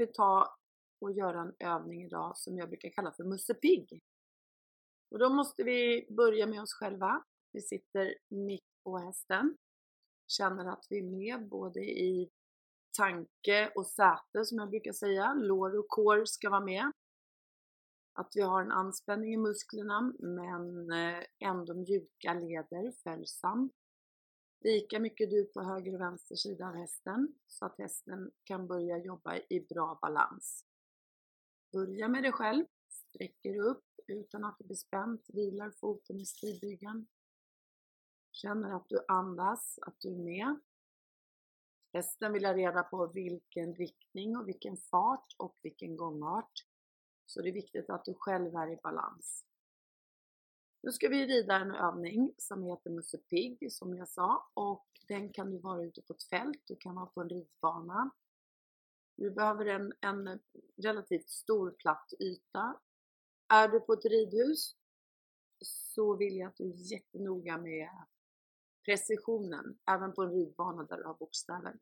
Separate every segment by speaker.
Speaker 1: då ska vi ta och göra en övning idag som jag brukar kalla för Musse Pigg. Och då måste vi börja med oss själva. Vi sitter mitt på hästen. Känner att vi är med både i tanke och säte som jag brukar säga. Lår och kår ska vara med. Att vi har en anspänning i musklerna men eh, ändå mjuka leder, följsamt. Lika mycket du på höger och vänster sida av hästen så att hästen kan börja jobba i bra balans. Börja med dig själv, sträcker upp utan att det blir spänt, vilar foten i stigbygeln. Känner att du andas, att du är med. Hästen vill ha reda på vilken riktning och vilken fart och vilken gångart. Så det är viktigt att du själv är i balans. Nu ska vi rida en övning som heter Musse Pigg som jag sa och den kan du vara ute på ett fält, du kan vara på en ridbana. Du behöver en, en relativt stor platt yta. Är du på ett ridhus så vill jag att du är jättenoga med precisionen, även på en ridbana där du har bokstäver.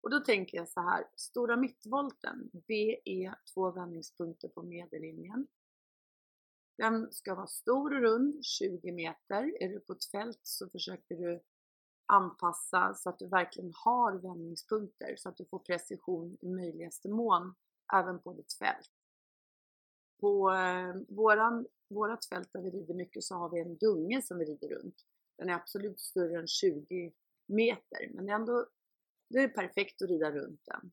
Speaker 1: Och då tänker jag så här, stora mittvolten, B är två vändningspunkter på medellinjen. Den ska vara stor och rund, 20 meter. Är du på ett fält så försöker du anpassa så att du verkligen har vändningspunkter så att du får precision i möjligaste mån även på ditt fält. På eh, våran, vårat fält där vi rider mycket så har vi en dunge som vi rider runt. Den är absolut större än 20 meter men ändå det är perfekt att rida runt den.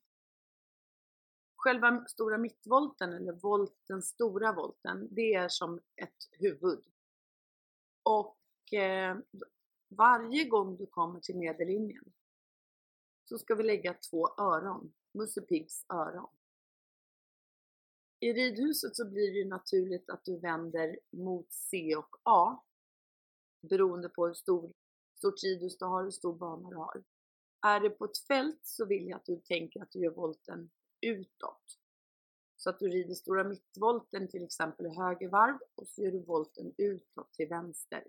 Speaker 1: Själva stora mittvolten eller volt, den stora volten, det är som ett huvud. Och eh, varje gång du kommer till medellinjen så ska vi lägga två öron, Musse Piggs öron. I ridhuset så blir det ju naturligt att du vänder mot C och A beroende på hur stor, stort ridhus du har, hur stor bana du har. Är det på ett fält så vill jag att du tänker att du gör volten utåt. Så att du rider stora mittvolten till exempel i höger varv och så gör du volten utåt till vänster.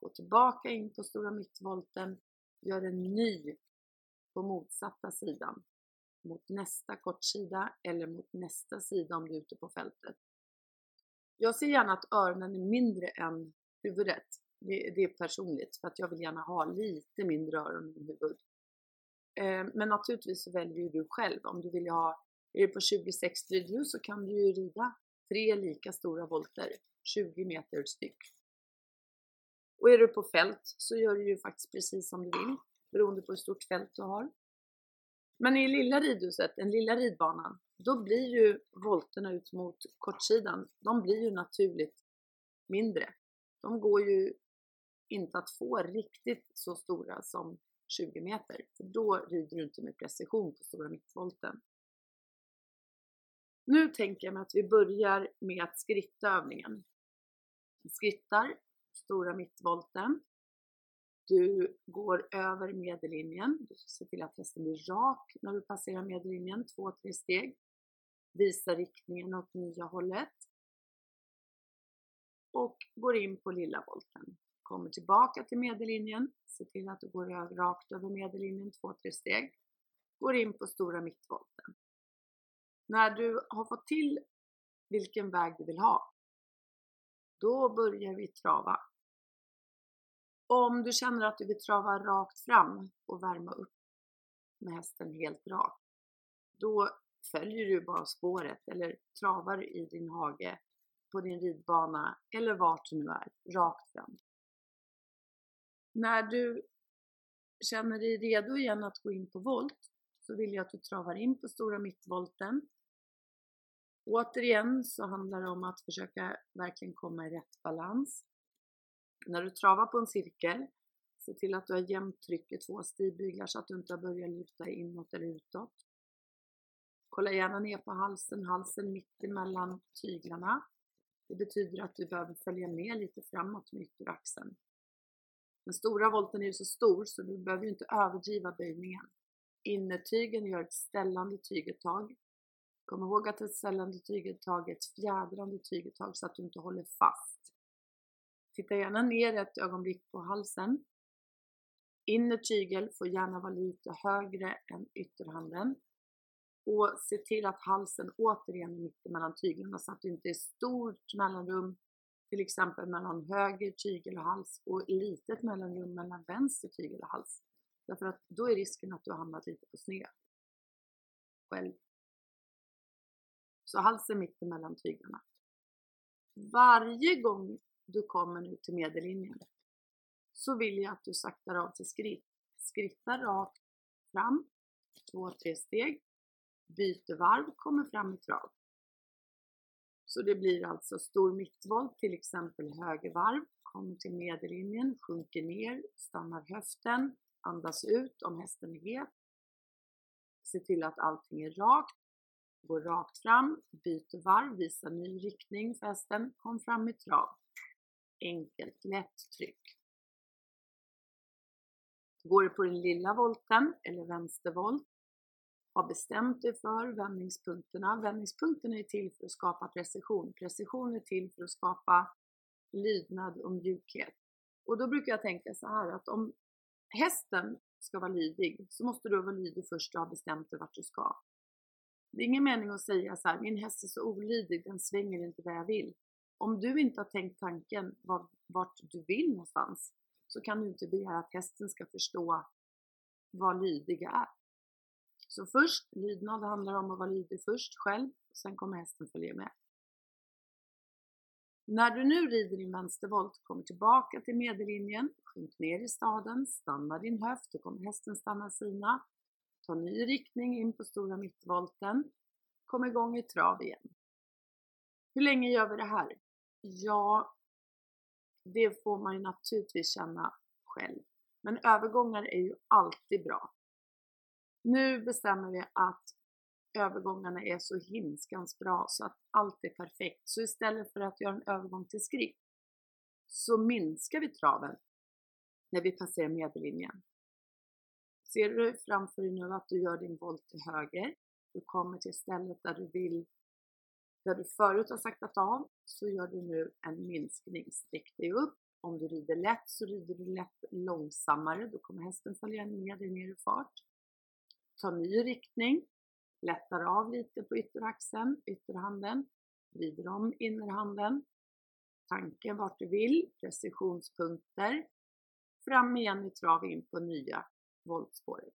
Speaker 1: Gå tillbaka in på stora mittvolten, gör en ny på motsatta sidan mot nästa kortsida eller mot nästa sida om du är ute på fältet. Jag ser gärna att öronen är mindre än huvudet. Det, det är personligt för att jag vill gärna ha lite mindre öron än huvud. Eh, men naturligtvis så väljer du själv. Om du vill ha, är du på 26 ridhus så kan du ju rida tre lika stora volter, 20 meter styck. Och är du på fält så gör du ju faktiskt precis som du vill, beroende på hur stort fält du har. Men i lilla ridhuset, den lilla ridbanan, då blir ju volterna ut mot kortsidan, de blir ju naturligt mindre. De går ju inte att få riktigt så stora som 20 meter, för då rider du inte med precision på stora mittvolten. Nu tänker jag mig att vi börjar med att skritta övningen. Skrittar, stora mittvolten. Du går över medellinjen. Du ser till att hästen blir rak när du passerar medellinjen, två, tre steg. Visa riktningen åt nya hållet. Och går in på lilla volten. Kommer tillbaka till medellinjen, Se till att du går rakt över medellinjen, två, tre steg. Går in på stora mittvolten. När du har fått till vilken väg du vill ha, då börjar vi trava. Om du känner att du vill trava rakt fram och värma upp med hästen helt rakt då följer du bara spåret eller travar i din hage, på din ridbana eller vart du nu är, rakt fram. När du känner dig redo igen att gå in på volt så vill jag att du travar in på stora mittvolten. Återigen så handlar det om att försöka verkligen komma i rätt balans. När du travar på en cirkel, se till att du har jämnt tryck i två stigbyglar så att du inte börjar luta inåt eller utåt. Kolla gärna ner på halsen, halsen mitt emellan tyglarna. Det betyder att du behöver följa med lite framåt med ytteraxeln. Den stora volten är ju så stor så du behöver ju inte överdriva böjningen. Innertygen gör ett ställande tygetag. Kom ihåg att ett ställande tyguttag är ett fjädrande tyguttag så att du inte håller fast. Titta gärna ner ett ögonblick på halsen. Innertygel får gärna vara lite högre än ytterhanden. Och se till att halsen återigen är mitt mellan tyglarna så att det inte är stort mellanrum till exempel mellan höger tygel och hals och litet mellanrum mellan vänster tygel och hals. Därför att då är risken att du har hamnat lite på sned. Själv. Så halsen mitt emellan tyglarna. Varje gång du kommer nu till medellinjen så vill jag att du saktar av till skritt. Skrittar rakt fram, två, tre steg. Byter varv, kommer fram i trav. Så det blir alltså stor mittvolt, till exempel högervarv, kommer till medellinjen, sjunker ner, stannar höften, andas ut om hästen är het. Se till att allting är rakt, går rakt fram, byter varv, visar ny riktning för hästen, kom fram i trav. Enkelt, lätt tryck. Går du på den lilla volten eller vänstervolt, har bestämt dig för vändningspunkterna. Vändningspunkterna är till för att skapa precision. Precision är till för att skapa lydnad och mjukhet. Och då brukar jag tänka så här att om hästen ska vara lydig så måste du vara lydig först och ha bestämt dig vart du ska. Det är ingen mening att säga så här, min häst är så olydig, den svänger inte där jag vill. Om du inte har tänkt tanken vart du vill någonstans så kan du inte begära att hästen ska förstå vad lydiga är. Så först, lydnad handlar om att vara lydig först själv, sen kommer hästen följa med. När du nu rider din vänstervolt, kommer tillbaka till medellinjen, sjunk ner i staden, stanna din höft, då kommer hästen stanna sina. Ta ny riktning in på stora mittvolten, kom igång i trav igen. Hur länge gör vi det här? Ja, det får man ju naturligtvis känna själv. Men övergångar är ju alltid bra. Nu bestämmer vi att övergångarna är så himskans bra så att allt är perfekt. Så istället för att göra en övergång till skritt så minskar vi traven när vi passerar medellinjen. Ser du framför dig nu att du gör din volt till höger. Du kommer till stället där du vill, där du förut har saktat av, så gör du nu en minskning. Sträck dig upp. Om du rider lätt så rider du lätt långsammare. Då kommer hästen följa med dig ner i fart ta ny riktning, lättar av lite på ytteraxeln, ytterhanden, vrider om innerhanden, tanken vart du vill, precisionspunkter, fram igen i trav in på nya voltspåret.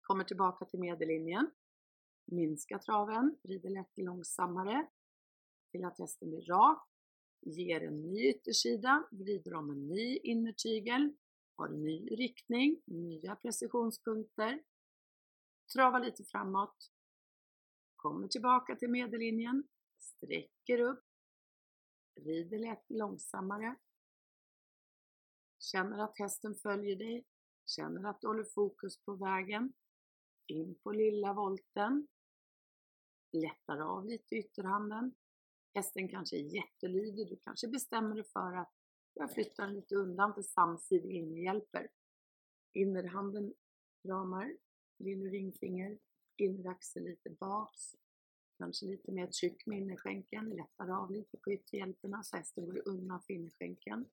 Speaker 1: Kommer tillbaka till medellinjen, minska traven, vrider lätt långsammare till att hästen blir rak, ger en ny yttersida, vrider om en ny innertygel, har en ny riktning, nya precisionspunkter, Travar lite framåt. Kommer tillbaka till medellinjen. Sträcker upp. Rider lätt långsammare. Känner att hästen följer dig. Känner att du håller fokus på vägen. In på lilla volten. Lättar av lite ytterhanden. Hästen kanske är jättelydig. Du kanske bestämmer dig för att jag flyttar den lite undan för samsidig hjälper. Innerhanden ramar lille ringfinger, inre axel lite baks. Kanske lite mer tryck med innerskänken, lättar av lite på ytterhjälperna så hästen går undan för innerskänken.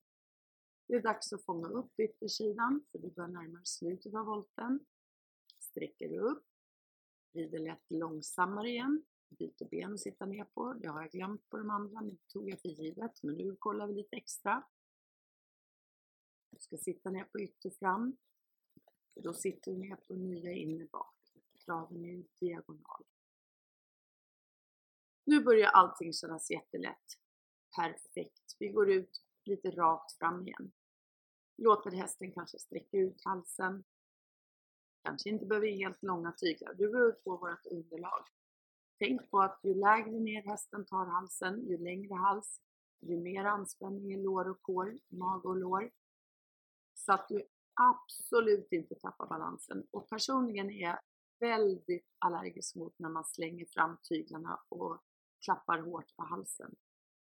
Speaker 1: Det är dags att fånga upp yttersidan för du börjar närma dig slutet av volten. Sträcker upp, rider lätt långsammare igen, byter ben att sitta ner på. Det har jag glömt på de andra, men det tog jag för givet. Men nu kollar vi lite extra. Du ska sitta ner på ytterfram, då sitter du ner på nya inne bak. Traven är diagonal. Nu börjar allting kännas jättelätt. Perfekt. Vi går ut lite rakt fram igen. Låter hästen kanske sträcka ut halsen. Kanske inte behöver helt långa tyglar. Du beror på vårt underlag. Tänk på att ju lägre ner hästen tar halsen, ju längre hals, ju mer anspänning i lår och kår, mage och lår. Så att du absolut inte tappar balansen. Och personligen är jag väldigt allergisk mot när man slänger fram tyglarna och klappar hårt på halsen.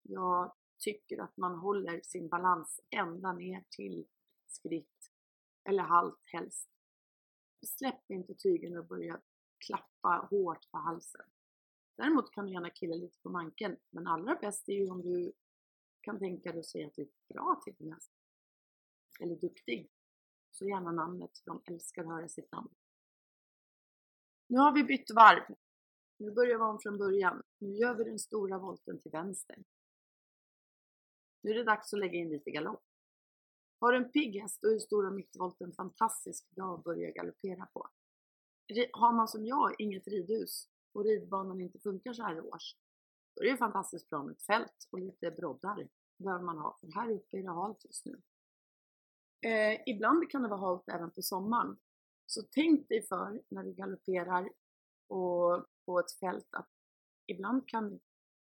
Speaker 1: Jag tycker att man håller sin balans ända ner till skritt eller halt helst. Släpp inte tygen och börja klappa hårt på halsen. Däremot kan du gärna killa lite på manken, men allra bäst är ju om du kan tänka dig att säga att du är bra till din häst. Eller duktig. Så gärna namnet, för de älskar att höra sitt namn. Nu har vi bytt varv. Nu börjar vi om från början. Nu gör vi den stora volten till vänster. Nu är det dags att lägga in lite galopp. Har du en pigg häst då är stora mittvolten fantastisk dag att börja galoppera på. Har man som jag inget ridhus och ridbanan inte funkar så här års, då är det fantastiskt bra med ett fält och lite broddar behöver man ha, för här uppe är det halt just nu. Eh, ibland kan det vara halt även på sommaren. Så tänk dig för när du galopperar och på ett fält att ibland kan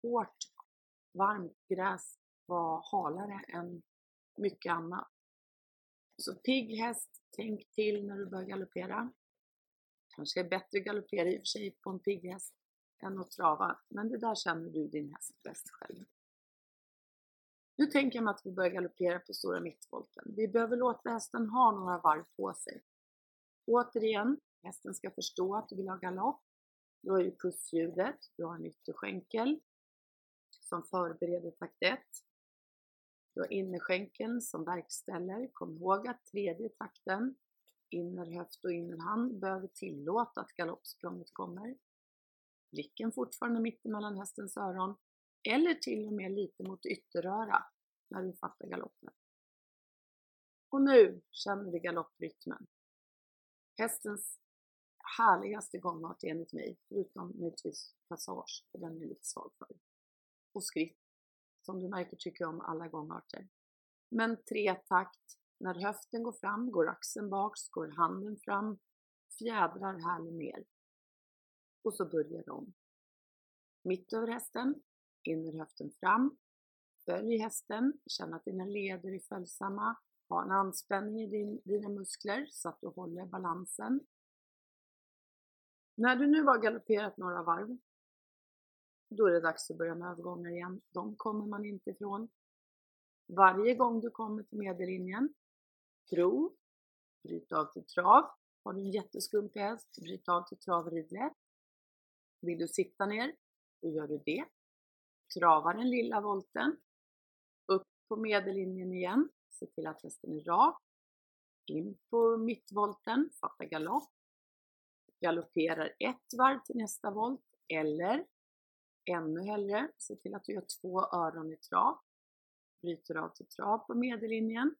Speaker 1: hårt, varmt gräs vara halare än mycket annat. Så pigg häst, tänk till när du börjar galoppera. Kanske är bättre att galoppera i och för sig på en pigg häst än att trava, men det där känner du din häst bäst själv. Nu tänker jag mig att vi börjar galoppera på stora mittvolten. Vi behöver låta hästen ha några varv på sig. Återigen, hästen ska förstå att du vill ha galopp. Du har ju pussljudet, du har en ytterskänkel som förbereder takt 1. Du har innerskänkeln som verkställer. Kom ihåg att tredje takten, innerhöft och innerhand, behöver tillåta att galoppsprånget kommer. Blicken fortfarande mittemellan hästens öron eller till och med lite mot ytteröra, när du fattar galoppen. Och nu känner vi galopprytmen. Hästens härligaste gångart enligt mig, förutom möjligtvis passage, för den är lite svag för. Och skritt, som du märker tycker om alla gångarter. Men tre takt, när höften går fram, går axeln bak, går handen fram, fjädrar härligt ner. Och så börjar de. Mitt över hästen, innerhöften fram, följ hästen, känn att dina leder är följsamma, ha en anspänning i din, dina muskler så att du håller balansen. När du nu har galopperat några varv, då är det dags att börja med övergångar igen. De kommer man inte ifrån. Varje gång du kommer till medellinjen, Tro bryt av till trav. Har du en jätteskumpig häst, bryt av till trav ridlätt. Vill du sitta ner, då gör du det. Trava den lilla volten. Upp på medellinjen igen. Se till att hästen är rak. In på mittvolten, fatta galopp. Galopperar ett varv till nästa volt. Eller ännu hellre, se till att du gör två öron i trav. Bryter av till trav på medellinjen.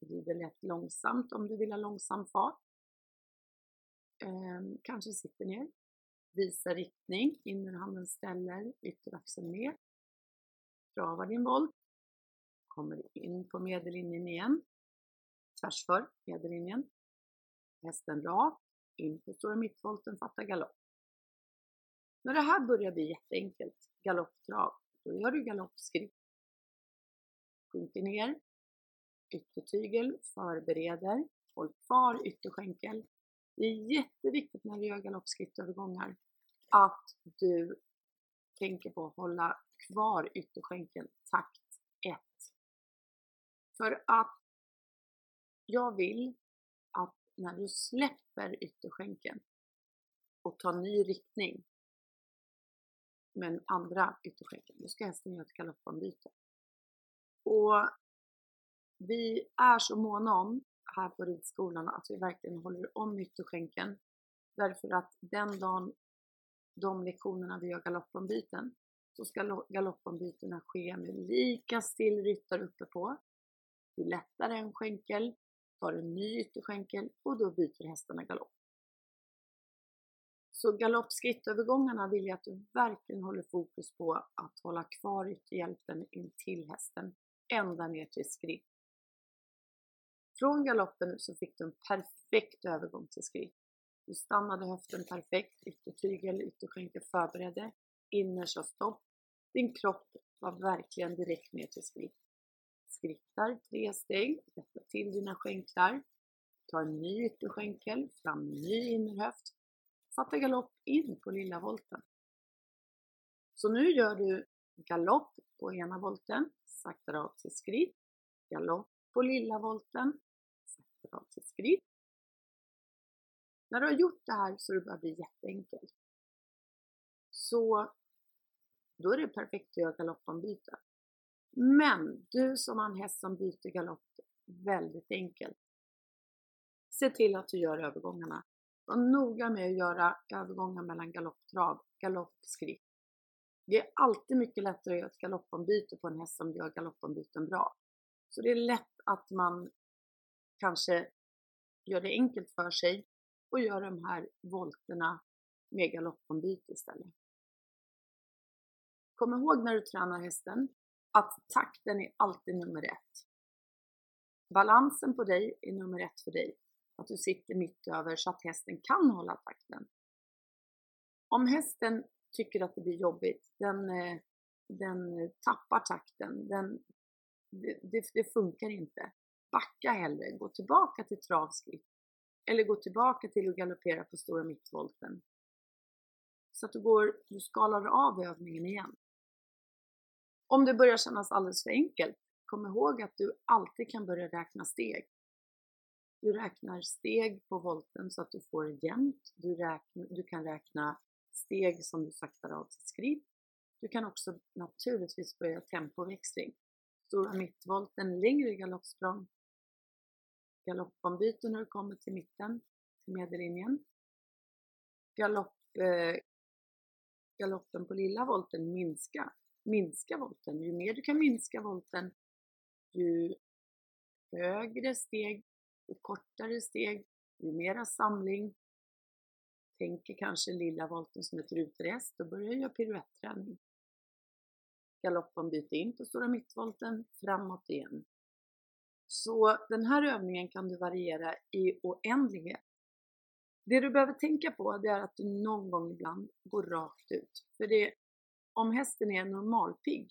Speaker 1: Rider lätt långsamt om du vill ha långsam fart. Ehm, kanske sitter ner. Visa riktning, innerhanden ställer, ytteraxeln ner. Travar din volt. Kommer in på medellinjen igen. Tvärsför medellinjen. Hästen rak. In på stora mittvolten, fatta galopp. När det här börjar bli jätteenkelt, galopptrav, då gör du galoppskritt. Sjunker ner. Yttertygel, förbereder. Håll kvar ytterskänkel. Det är jätteviktigt när du gör galoppskrittövergångar att du tänker på att hålla kvar ytterskänkeln takt 1. För att jag vill att när du släpper ytterskänkeln och tar ny riktning med den andra ytterskänkeln, då ska hästen göra ett galoppombyte. Och vi är så måna om här på ridskolan att vi verkligen håller om ytterskänkeln. Därför att den dagen de lektionerna vi gör galoppombyten så ska galoppombytena ske med lika still ryttar uppe på. Du lättar en skänkel, tar en ny ytterskänkel och då byter hästarna galopp. Så galoppskrittövergångarna vill jag att du verkligen håller fokus på att hålla kvar ytterhjälpen in till hästen ända ner till skritt. Från galoppen så fick du en perfekt övergång till skritt. Du stannade höften perfekt, yttertygel, ytterskänkel förberedde, innersta stopp. Din kropp var verkligen direkt ner till skritt. Skrittar tre steg, rätta till dina skänklar. Ta en ny ytterskänkel, fram ny innerhöft. Satte galopp in på lilla volten. Så nu gör du galopp på ena volten, saktar av till skritt, galopp på lilla volten, saktar av till skritt, när du har gjort det här så det börjar bli jätteenkelt. Så då är det perfekt att göra galoppombyte. Men du som har en häst som byter galopp väldigt enkelt. Se till att du gör övergångarna. Var noga med att göra övergångar mellan galopptrav, galoppskritt. Det är alltid mycket lättare att göra ett galoppombyte på en häst som gör galoppombyten bra. Så det är lätt att man kanske gör det enkelt för sig och gör de här volterna med galoppombyte istället. Kom ihåg när du tränar hästen att takten är alltid nummer ett. Balansen på dig är nummer ett för dig. Att du sitter mitt över så att hästen kan hålla takten. Om hästen tycker att det blir jobbigt, den, eh, den tappar takten, den, det, det, det funkar inte. Backa hellre, gå tillbaka till travskritt. Eller gå tillbaka till att galoppera på stora mittvolten. Så att du, går, du skalar av övningen igen. Om det börjar kännas alldeles för enkelt, kom ihåg att du alltid kan börja räkna steg. Du räknar steg på volten så att du får jämnt. Du, räkna, du kan räkna steg som du saktar av till skritt. Du kan också naturligtvis börja tempoväxling. Stora mittvolten, längre galoppsprång. Galoppombyte när du kommer till mitten, till medellinjen. Galopp, eh, galoppen på lilla volten minska. Minska volten. Ju mer du kan minska volten, ju högre steg, ju kortare steg, ju mera samling. Tänker kanske lilla volten som ett rutrest, då börjar jag göra piruetträning. Galoppombyte in på stora mittvolten, framåt igen. Så den här övningen kan du variera i oändlighet. Det du behöver tänka på det är att du någon gång ibland går rakt ut. För det, om hästen är normalpigg,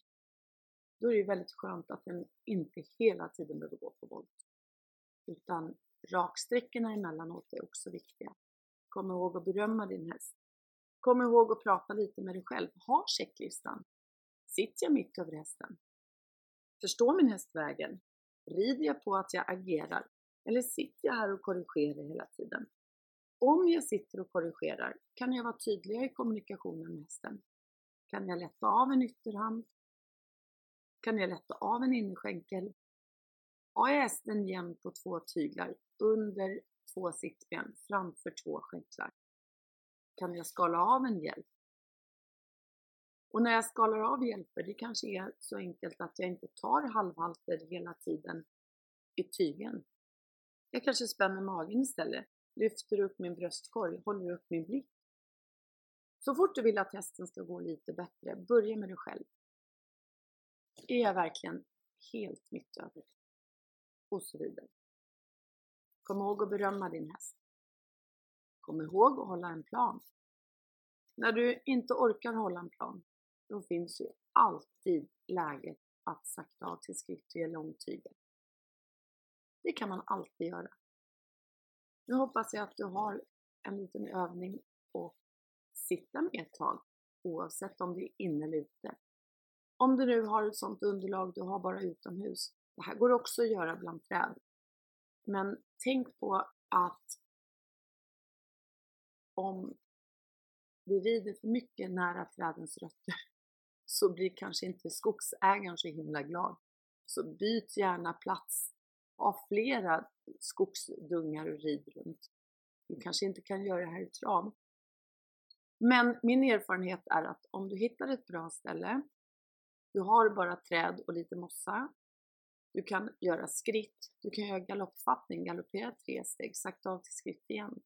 Speaker 1: då är det väldigt skönt att den inte hela tiden behöver gå på volt. Utan raksträckorna emellanåt är också viktiga. Kom ihåg att berömma din häst. Kom ihåg att prata lite med dig själv. Ha checklistan. Sitter jag mitt över hästen? Förstår min häst vägen? Rider jag på att jag agerar? Eller sitter jag här och korrigerar hela tiden? Om jag sitter och korrigerar, kan jag vara tydligare i kommunikationen med hästen? Kan jag lätta av en ytterhand? Kan jag lätta av en innerskänkel? Har jag hästen jämn på två tyglar under två sittben framför två skänklar? Kan jag skala av en hjälp? Och när jag skalar av hjälper, det kanske är så enkelt att jag inte tar halvhalter hela tiden i tygen. Jag kanske spänner magen istället, lyfter upp min bröstkorg, håller upp min blick. Så fort du vill att hästen ska gå lite bättre, börja med dig själv. Är jag verkligen helt mitt över? Och så vidare. Kom ihåg att berömma din häst. Kom ihåg att hålla en plan. När du inte orkar hålla en plan, då finns ju alltid läget att sakta av till skritt och ge långtyget. Det kan man alltid göra. Nu hoppas jag att du har en liten övning att sitta med ett tag, oavsett om det är inne eller ute. Om du nu har ett sådant underlag, du har bara utomhus. Det här går också att göra bland träd. Men tänk på att om vi rider för mycket nära trädens rötter så blir kanske inte skogsägaren så himla glad. Så byt gärna plats. Ha flera skogsdungar och rid runt. Du kanske inte kan göra det här i trav. Men min erfarenhet är att om du hittar ett bra ställe, du har bara träd och lite mossa, du kan göra skritt, du kan göra galoppfattning, galoppera tre steg, sakta av till skritt igen.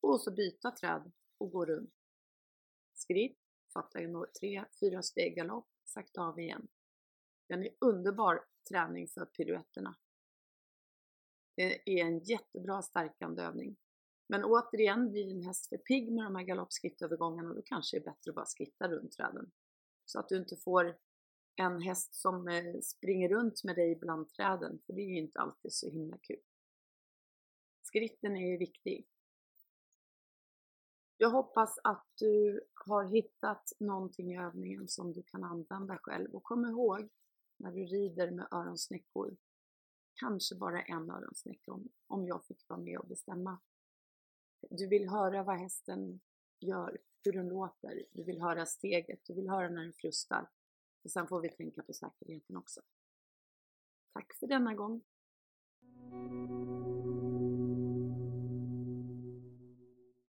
Speaker 1: Och så byta träd och gå runt. Skritt, fatta tre, fyra steg galopp, sakta av igen. Den är underbar träning för piruetterna. Det är en jättebra stärkande övning. Men återigen, blir din häst för pigg med de här galoppskrittövergångarna då kanske det är bättre att bara skritta runt träden. Så att du inte får en häst som eh, springer runt med dig bland träden, för det är ju inte alltid så himla kul. Skritten är ju viktig. Jag hoppas att du har hittat någonting i övningen som du kan använda själv och kom ihåg när du rider med öronsnäckor, kanske bara en öronsnäcka om, om jag fick vara med och bestämma. Du vill höra vad hästen gör, hur den låter, du vill höra steget, du vill höra när den frustar. Och sen får vi tänka på säkerheten också. Tack för denna gång.